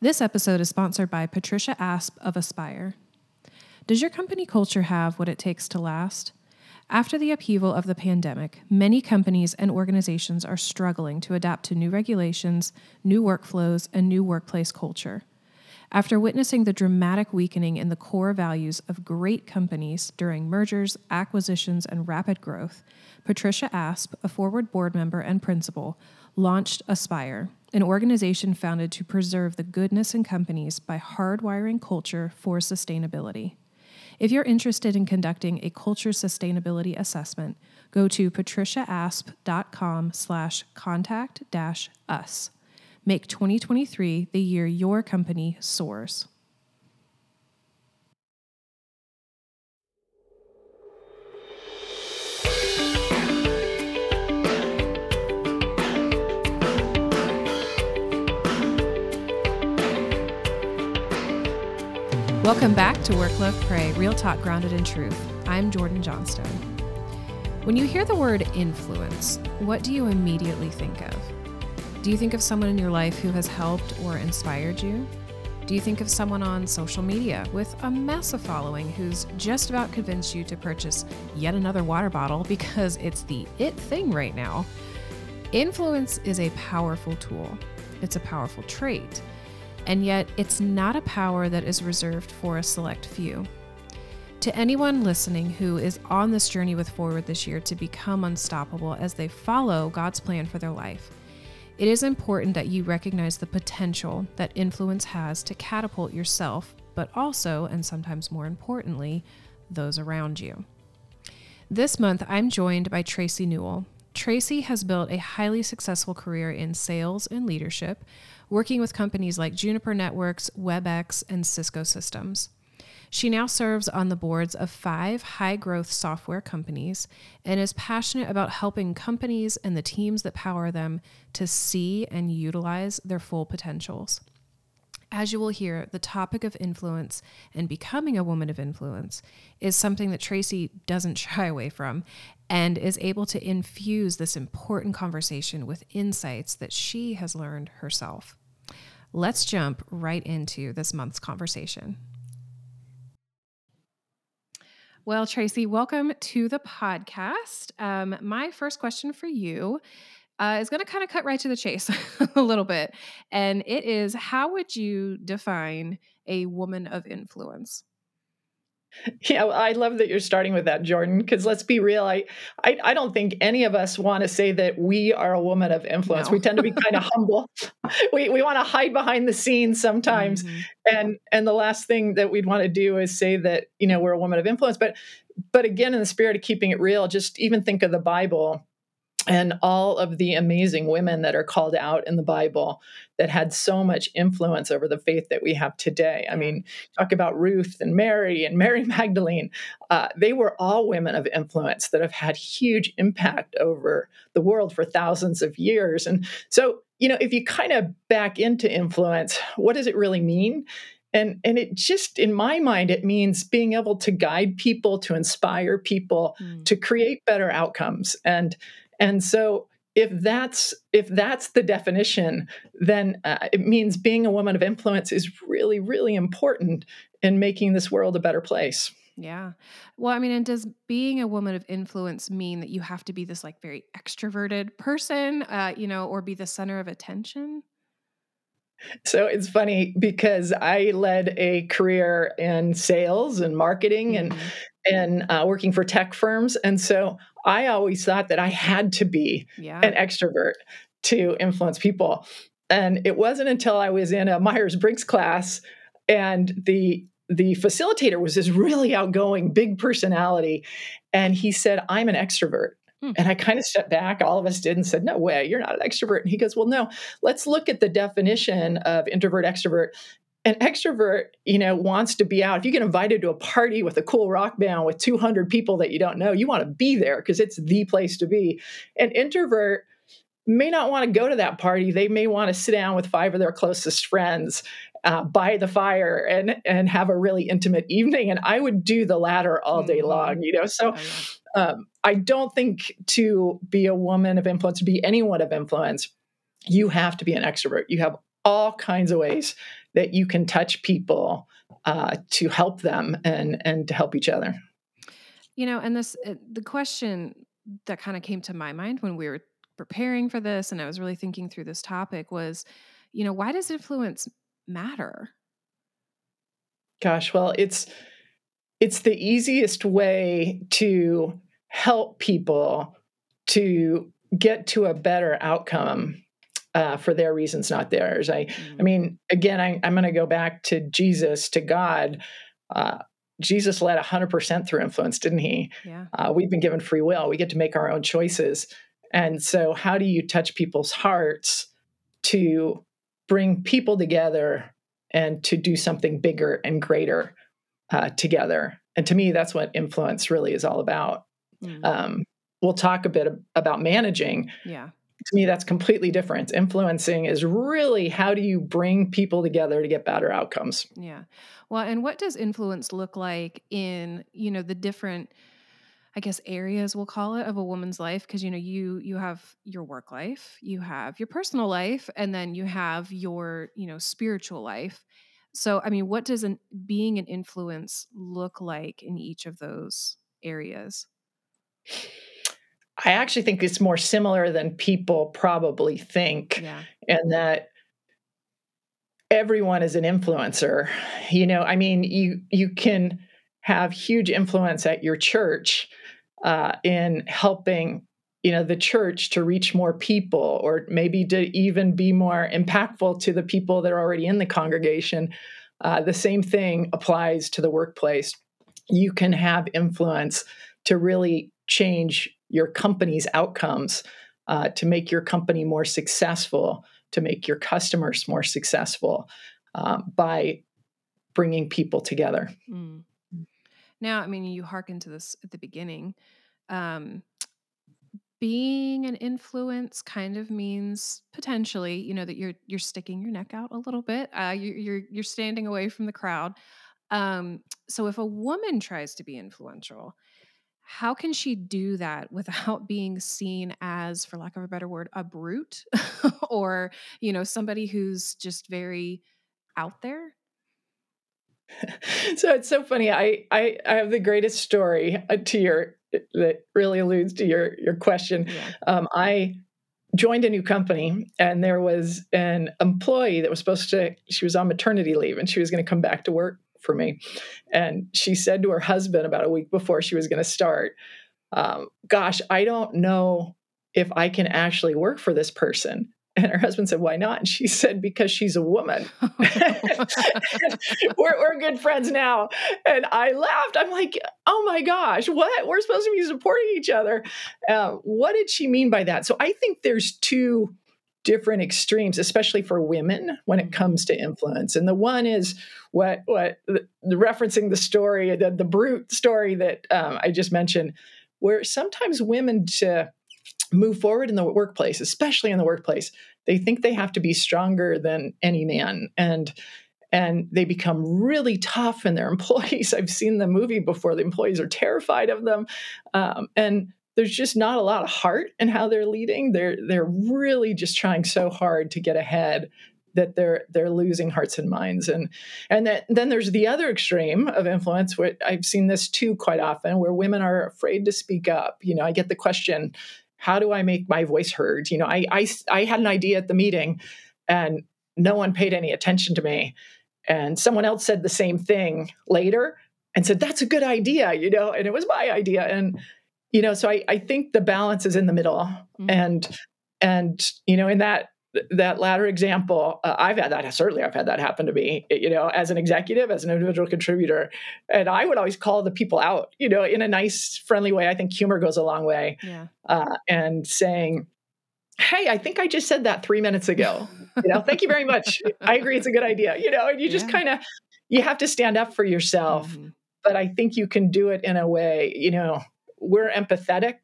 This episode is sponsored by Patricia Asp of Aspire. Does your company culture have what it takes to last? After the upheaval of the pandemic, many companies and organizations are struggling to adapt to new regulations, new workflows, and new workplace culture. After witnessing the dramatic weakening in the core values of great companies during mergers, acquisitions, and rapid growth, Patricia Asp, a forward board member and principal, launched Aspire, an organization founded to preserve the goodness in companies by hardwiring culture for sustainability. If you're interested in conducting a culture sustainability assessment, go to patriciaasp.com slash contact dash us. Make 2023 the year your company soars. Welcome back to Work, Love, Pray, Real Talk Grounded in Truth. I'm Jordan Johnstone. When you hear the word influence, what do you immediately think of? Do you think of someone in your life who has helped or inspired you? Do you think of someone on social media with a massive following who's just about convinced you to purchase yet another water bottle because it's the it thing right now? Influence is a powerful tool, it's a powerful trait and yet it's not a power that is reserved for a select few. To anyone listening who is on this journey with Forward this year to become unstoppable as they follow God's plan for their life, it is important that you recognize the potential that influence has to catapult yourself, but also, and sometimes more importantly, those around you. This month, I'm joined by Tracey Newell. Tracey has built a highly successful career in sales and leadership, working with companies like Juniper Networks, WebEx, and Cisco Systems. She now serves on the boards of five high growth software companies and is passionate about helping companies and the teams that power them to see and utilize their full potentials. As you will hear, the topic of influence and becoming a woman of influence is something that Tracey doesn't shy away from and is able to infuse this important conversation with insights that she has learned herself. Let's jump right into this month's conversation. Well, Tracey, welcome to the podcast. Um, my first question for you uh, is going to kind of cut right to the chase a little bit. And it is how would you define a woman of influence? Yeah, I love that you're starting with that, Jordan. Because let's be real, I, I, I don't think any of us want to say that we are a woman of influence. No. We tend to be kind of humble. We we want to hide behind the scenes sometimes, mm-hmm. and and the last thing that we'd want to do is say that you know we're a woman of influence. But but again, in the spirit of keeping it real, just even think of the Bible and all of the amazing women that are called out in the Bible that had so much influence over the faith that we have today. I mean, talk about Ruth and Mary and Mary Magdalene. Uh, they were all women of influence that have had huge impact over the world for thousands of years. And so, you know, if you kind of back into influence, what does it really mean? and and it just in my mind it means being able to guide people to inspire people mm. to create better outcomes and and so if that's if that's the definition, then uh, it means being a woman of influence is really really important in making this world a better place. Yeah. Well, I mean, and does being a woman of influence mean that you have to be this like very extroverted person, uh, you know, or be the center of attention? So it's funny because I led a career in sales and marketing mm-hmm. and and uh, working for tech firms, and so I always thought that I had to be yeah. an extrovert to influence people. And it wasn't until I was in a Myers Briggs class and the the facilitator was this really outgoing, big personality. And he said, I'm an extrovert. Hmm. And I kind of stepped back, all of us did, and said, No way, you're not an extrovert. And he goes, Well, no, let's look at the definition of introvert extrovert an extrovert, you know, wants to be out. If you get invited to a party with a cool rock band with 200 people that you don't know, you want to be there because it's the place to be. An introvert may not want to go to that party. They may want to sit down with five of their closest friends uh, by the fire and and have a really intimate evening. And I would do the latter all day mm-hmm. long, you know. So um, I don't think to be a woman of influence, to be anyone of influence, you have to be an extrovert. You have all kinds of ways that you can touch people uh, to help them and and to help each other. You know, and this uh, the question that kind of came to my mind when we were preparing for this, and I was really thinking through this topic was, you know, why does influence matter? Gosh, well, it's it's the easiest way to help people to get to a better outcome uh, for their reasons, not theirs. I, mm. I mean, again, I, am going to go back to Jesus, to God. Uh, Jesus led 100% through influence, didn't he? Yeah. Uh, we've been given free will. We get to make our own choices. And so, how do you touch people's hearts to bring people together and to do something bigger and greater uh, together? And to me, that's what influence really is all about. Mm. Um, we'll talk a bit about managing. Yeah. To me, that's completely different. Influencing is really how do you bring people together to get better outcomes? Yeah. Well, and what does influence look like in, you know, the different I guess areas we'll call it of a woman's life because you know you you have your work life, you have your personal life and then you have your, you know, spiritual life. So, I mean, what does an, being an influence look like in each of those areas? I actually think it's more similar than people probably think, yeah. and that everyone is an influencer. You know, I mean, you you can have huge influence at your church uh, in helping you know the church to reach more people or maybe to even be more impactful to the people that are already in the congregation uh, the same thing applies to the workplace you can have influence to really change your company's outcomes uh, to make your company more successful, to make your customers more successful uh, by bringing people together. Mm. Now, I mean, you hearken to this at the beginning. Um, being an influence kind of means potentially, you know, that you're you're sticking your neck out a little bit. Uh, you, you're you're standing away from the crowd. Um, so if a woman tries to be influential, how can she do that without being seen as for lack of a better word a brute or you know somebody who's just very out there? So it's so funny I, I i have the greatest story uh, to your that really alludes to your your question. Yeah. um, i joined a new company and there was an employee that was supposed to she was on maternity leave and she was going to come back to work for me. And she said to her husband about a week before she was going to start, um, Gosh, I don't know if I can actually work for this person. And her husband said, Why not? And she said, Because she's a woman. we're, we're good friends now. And I laughed. I'm like, Oh my gosh, what? We're supposed to be supporting each other. Uh, what did she mean by that? So I think there's two different extremes, especially for women when it comes to influence. And the one is what what the, the referencing the story, the, the brute story that um, I just mentioned, where sometimes women to move forward in the workplace, especially in the workplace, they think they have to be stronger than any man. And and they become really tough and their employees. I've seen the movie before. The employees are terrified of them. Um, and there's just not a lot of heart in how they're leading. They're they're really just trying so hard to get ahead that they're they're losing hearts and minds. And and that, then there's the other extreme of influence where I've seen this too quite often where women are afraid to speak up. You know I get the question how do I make my voice heard? You know I I, I had an idea at the meeting and no one paid any attention to me. And someone else said the same thing later and said that's a good idea you know and it was my idea. And you know so i, I think the balance is in the middle mm-hmm. and and you know in that that latter example uh, i've had that certainly i've had that happen to me you know as an executive as an individual contributor and i would always call the people out you know in a nice friendly way i think humor goes a long way yeah. uh, and saying hey i think i just said that three minutes ago you know thank you very much i agree it's a good idea you know and you just yeah. kind of you have to stand up for yourself mm-hmm. but i think you can do it in a way you know we're empathetic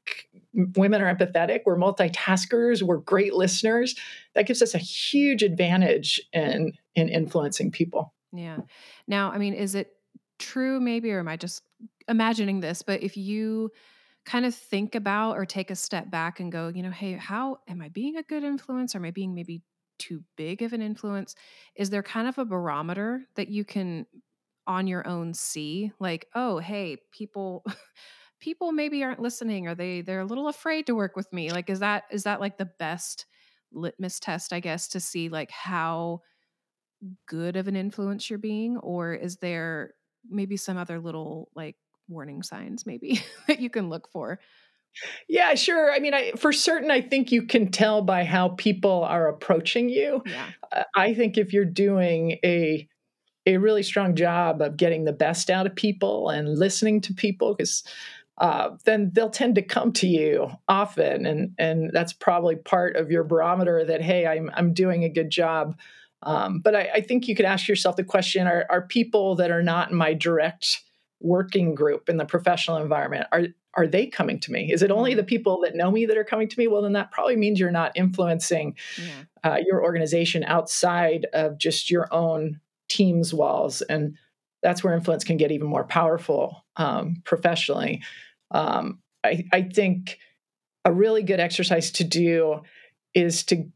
women are empathetic we're multitaskers we're great listeners. That gives us a huge advantage in in influencing people. Yeah. Now i mean is it true maybe or am i just imagining this but if you kind of think about or take a step back and go you know hey how am i being a good influence? Or am i being maybe too big of an influence? Is there kind of a barometer that you can on your own see? Like, oh, hey, people people maybe aren't listening or they they're a little afraid to work with me. Like is that is that like the best litmus test I guess to see like how good of an influence you're being or is there maybe some other little like warning signs maybe that you can look for? Yeah, sure. I mean, I for certain, I think you can tell by how people are approaching you. Yeah. Uh, I think if you're doing a a really strong job of getting the best out of people and listening to people, because uh, then they'll tend to come to you often, and and that's probably part of your barometer that hey, I'm I'm doing a good job. Um, but I, I think you could ask yourself the question: Are are people that are not in my direct working group in the professional environment are are they coming to me? Is it only the mm-hmm. people that know me that are coming to me? Well, then that probably means you're not influencing yeah. uh, your organization outside of just your own team's walls. And that's where influence can get even more powerful um, professionally. Um, I, I think a really good exercise to do is to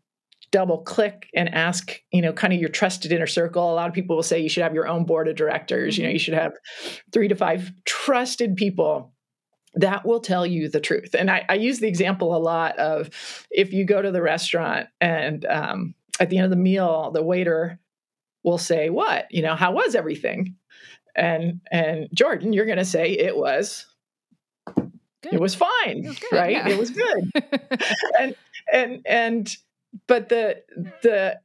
double click and ask you know kind of your trusted inner circle a lot of people will say you should have your own board of directors mm-hmm. you know you should have three to five trusted people that will tell you the truth. And I, I, use the example a lot of if you go to the restaurant and um, at the end of the meal, the waiter will say, "What? You know, how was everything?" And and Jordan, you're going to say it was. Good. It was fine, it was good, right? Yeah. It was good. and and and but the the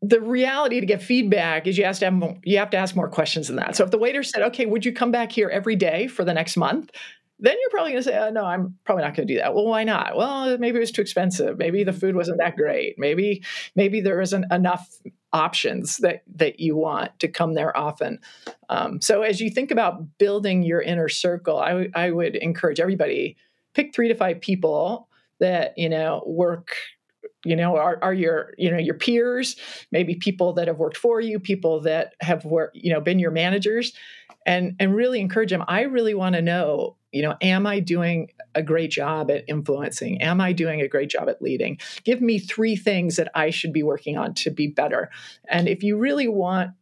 the reality to get feedback is you have to have more, you have to ask more questions than that. So if the waiter said, "Okay, would you come back here every day for the next month?" then you're probably going to say, oh, no, I'm probably not going to do that. Well, why not? Well, maybe it was too expensive. Maybe the food wasn't that great. Maybe maybe there isn't enough options that that you want to come there often. Um, so as you think about building your inner circle, I, w- I would encourage everybody pick three to five people that you know work you know are, are your you know your peers maybe people that have worked for you people that have worked you know been your managers and and really encourage them i really want to know you know am i doing a great job at influencing. Am i doing a great job at leading? Give me three things that i should be working on to be better. And if you really want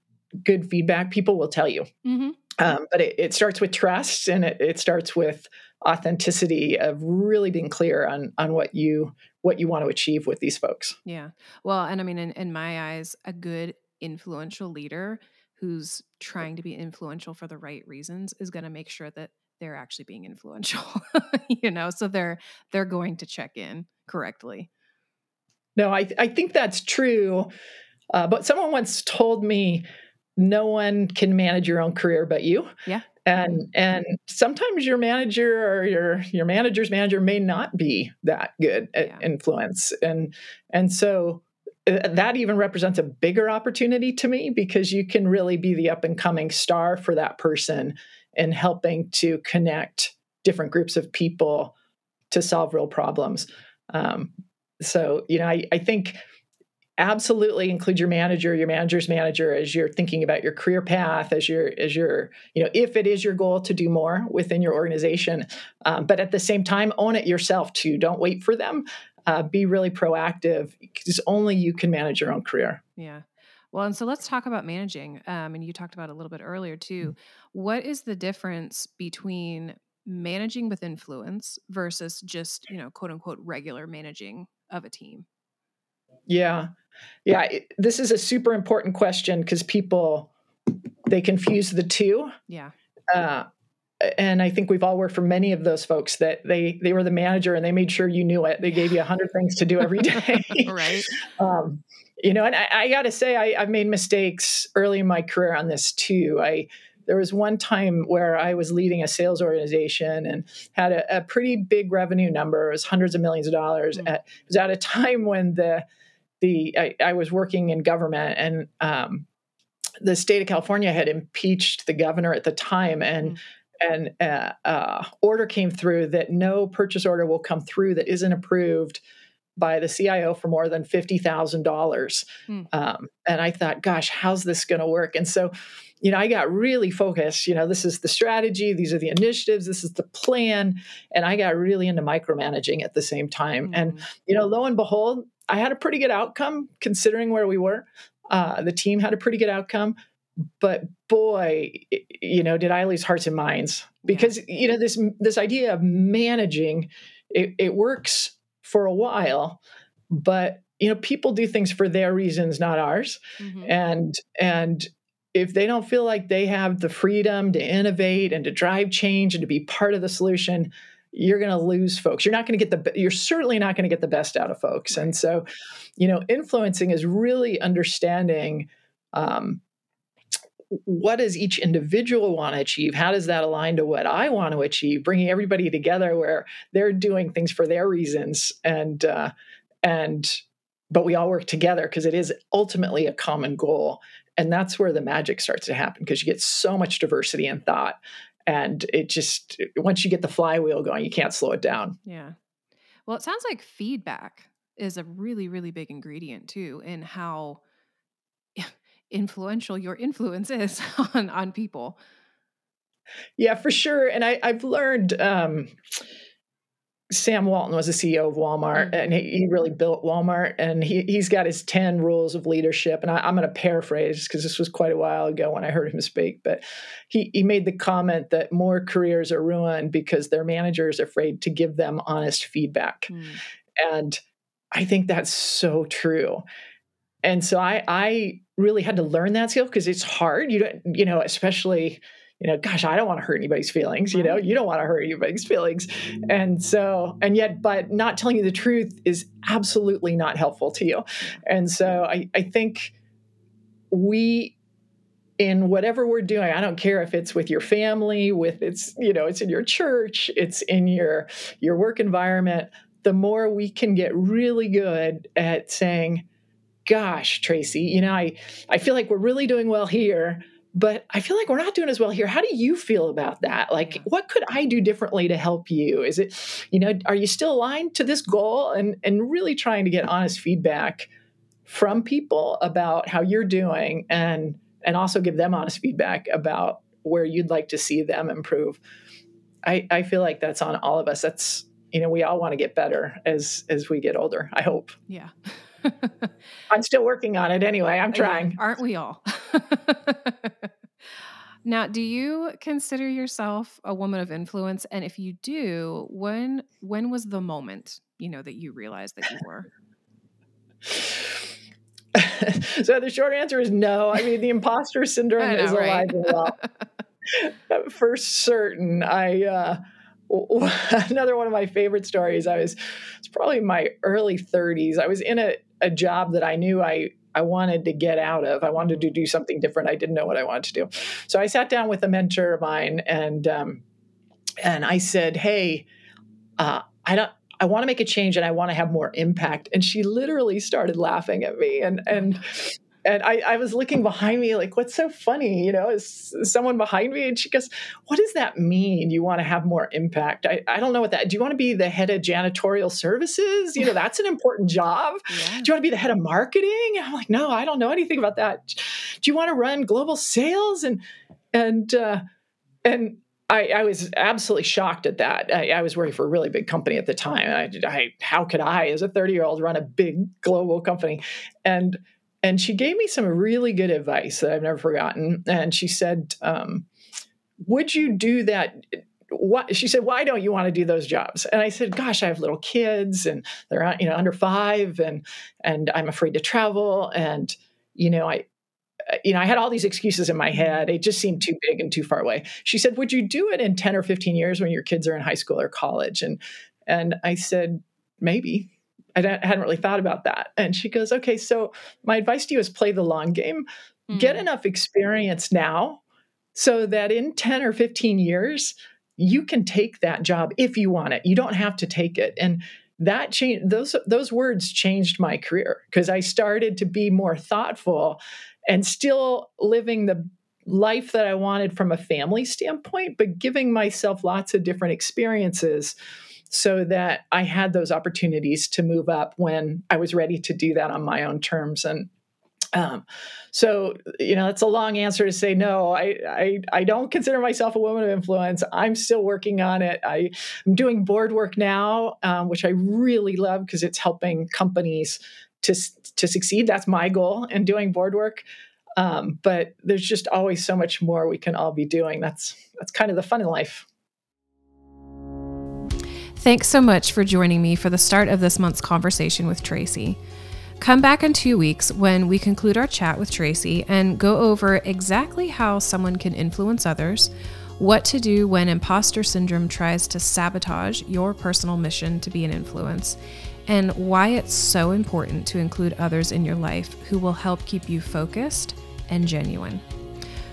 good feedback people will tell you. Mm-hmm. um, but it, it, starts with trust and it, it starts with authenticity of really being clear on on what you what you want to achieve with these folks. Yeah. Well and i mean in, in my eyes a good influential leader who's trying to be influential for the right reasons is going to make sure that they're actually being influential you know so they're they're going to check in correctly. No i i think that's true uh, but someone once told me no one can manage your own career but you. Yeah. And and sometimes your manager or your your manager's manager may not be that good at yeah. influence. And and so uh, that even represents a bigger opportunity to me because you can really be the up and coming star for that person and helping to connect different groups of people to solve real problems. Um, so, you know, I, I think absolutely include your manager your manager's manager as you're thinking about your career path as your as your you know if it is your goal to do more within your organization um, but at the same time own it yourself too don't wait for them uh, be really proactive because only you can manage your own career. Yeah. Well, and so let's talk about managing. Um, and you talked about a little bit earlier too. Mm-hmm. What is the difference between managing with influence versus just, you know, quote unquote, regular managing of a team? Yeah. Yeah. It, this is a super important question because people, they confuse the two. Yeah. Uh, and I think we've all worked for many of those folks that they they were the manager and they made sure you knew it. They gave you a hundred things to do every day. right. Um, you know, and I, I got to say, I, I've made mistakes early in my career on this too. I there was one time where I was leading a sales organization and had a, a pretty big revenue number. It was hundreds of millions of dollars. Mm. At, it was at a time when the the I, I was working in government and um, the state of California had impeached the governor at the time and. Mm and uh, uh, order came through that no purchase order will come through that isn't approved by the CIO for more than fifty thousand um, dollars. And I thought, gosh, how's this going to work? And so, you know, I got really focused. You know, this is the strategy, these are the initiatives, this is the plan, and I got really into micromanaging at the same time. Mm. And you know, lo and behold, I had a pretty good outcome considering where we were. Uh, the team had a pretty good outcome, but boy, you know, did I lose hearts and minds because yeah. you know this this idea of managing it, it works for a while, but you know people do things for their reasons, not ours, mm-hmm. and and if they don't feel like they have the freedom to innovate and to drive change and to be part of the solution you're going to lose folks. You're not going to get the you're certainly not going to get the best out of folks. And so you know influencing is really understanding um, what does each individual want to achieve? How does that align to what i want to achieve? Bringing everybody together where they're doing things for their reasons and uh, and but we all work together because it is ultimately a common goal. And that's where the magic starts to happen because you get so much diversity in thought and it just once you get the flywheel going you can't slow it down. Yeah. Well it sounds like feedback is a really really big ingredient too in how influential your influence is on on people yeah for sure and i i've learned um Sam Walton was the CEO of Walmart, mm-hmm. and he, he, really built Walmart. And he he's got his ten rules of leadership. And I, am going to paraphrase because this was quite a while ago when I heard him speak. But he he made the comment that more careers are ruined because their managers are afraid to give them honest feedback. Mm. And I think that's so true. And so I I really had to learn that skill because it's hard. You don't you know especially you know, gosh, I don't want to hurt anybody's feelings. You know, you don't want to hurt anybody's feelings. And so, and yet, but not telling you the truth is absolutely not helpful to you. And so I, I think we, in whatever we're doing, I don't care if it's with your family, with it's, you know, it's in your church, it's in your your work environment, the more we can get really good at saying, gosh, Tracey, you know, I, I feel like we're really doing well here but I feel like we're not doing as well here. How do you feel about that? Like, what could I do differently to help you? Is it, you know, are you still aligned to this goal? And and really trying to get honest feedback from people about how you're doing, and and also give them honest feedback about where you'd like to see them improve. I I feel like that's on all of us. That's you know, we all want to get better as as we get older. I hope. Yeah. I'm still working on it anyway. I'm trying. Aren't we all? now, do you consider yourself a woman of influence? And if you do, when when was the moment, you know, that you realized that you were? so the short answer is no. I mean, the imposter syndrome know, is right? alive and well. For certain, I uh, another one of my favorite stories. I was it's probably my early 30s. I was in a, a job that I knew I I wanted to get out of. I wanted to do something different. I didn't know what I wanted to do. So I sat down with a mentor of mine and um, and I said, "Hey, uh, I don't." I want to make a change and I want to have more impact. And she literally started laughing at me. And and and I, I, was looking behind me like what's so funny you know is, someone behind me and she goes what does that mean you want to have more impact I, I don't know what that do you want to be the head of janitorial services you know that's an important job yeah. do you want to be the head of marketing i'm like no i don't know anything about that do you want to run global sales and and uh, and I, I, was absolutely shocked at that. I, I, was working for a really big company at the time. I, how could I, as a 30 year old, run a big global company? And and she gave me some really good advice that I've never forgotten. And she said, um, "Would you do that?" What she said, "Why don't you want to do those jobs?" And I said, "Gosh, I have little kids, and they're you know under five, and and I'm afraid to travel, and you know I." Uh, you know, I had all these excuses in my head. It just seemed too big and too far away. She said, "Would you do it in 10 or 15 years when your kids are in high school or college?" And and I said, "Maybe." I hadn't really thought about that. And she goes, okay, so my advice to you is play the long game, mm. get enough experience now so that in 10 or 15 years, you can take that job if you want it. You don't have to take it. And that changed those those words changed my career because I started to be more thoughtful and still living the life that I wanted from a family standpoint, but giving myself lots of different experiences so that I had those opportunities to move up when I was ready to do that on my own terms. And um, so, you know, it's a long answer to say no. I, I I don't consider myself a woman of influence. I'm still working on it. I, am doing board work now, um, which I really love because it's helping companies to to succeed. That's my goal in doing board work. Um, but there's just always so much more we can all be doing. That's that's kind of the fun in life. Thanks so much for joining me for the start of this month's conversation with Tracey. Come back in two weeks when we conclude our chat with Tracey and go over exactly how someone can influence others, what to do when imposter syndrome tries to sabotage your personal mission to be an influence, and why it's so important to include others in your life who will help keep you focused and genuine.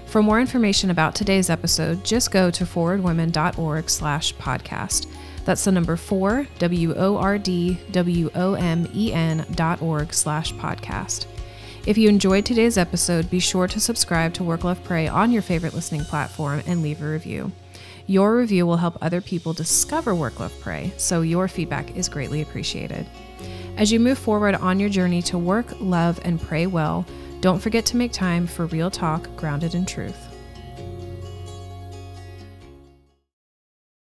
For more information about today's episode, just go to 4wordwomen.org slash podcast. That's the number four, W O R D W O M E N dot org slash podcast. If you enjoyed today's episode, be sure to subscribe to Work Love Pray on your favorite listening platform and leave a review. Your review will help other people discover Work Love Pray, so your feedback is greatly appreciated. As you move forward on your journey to work, love, and pray well, don't forget to make time for real talk grounded in truth.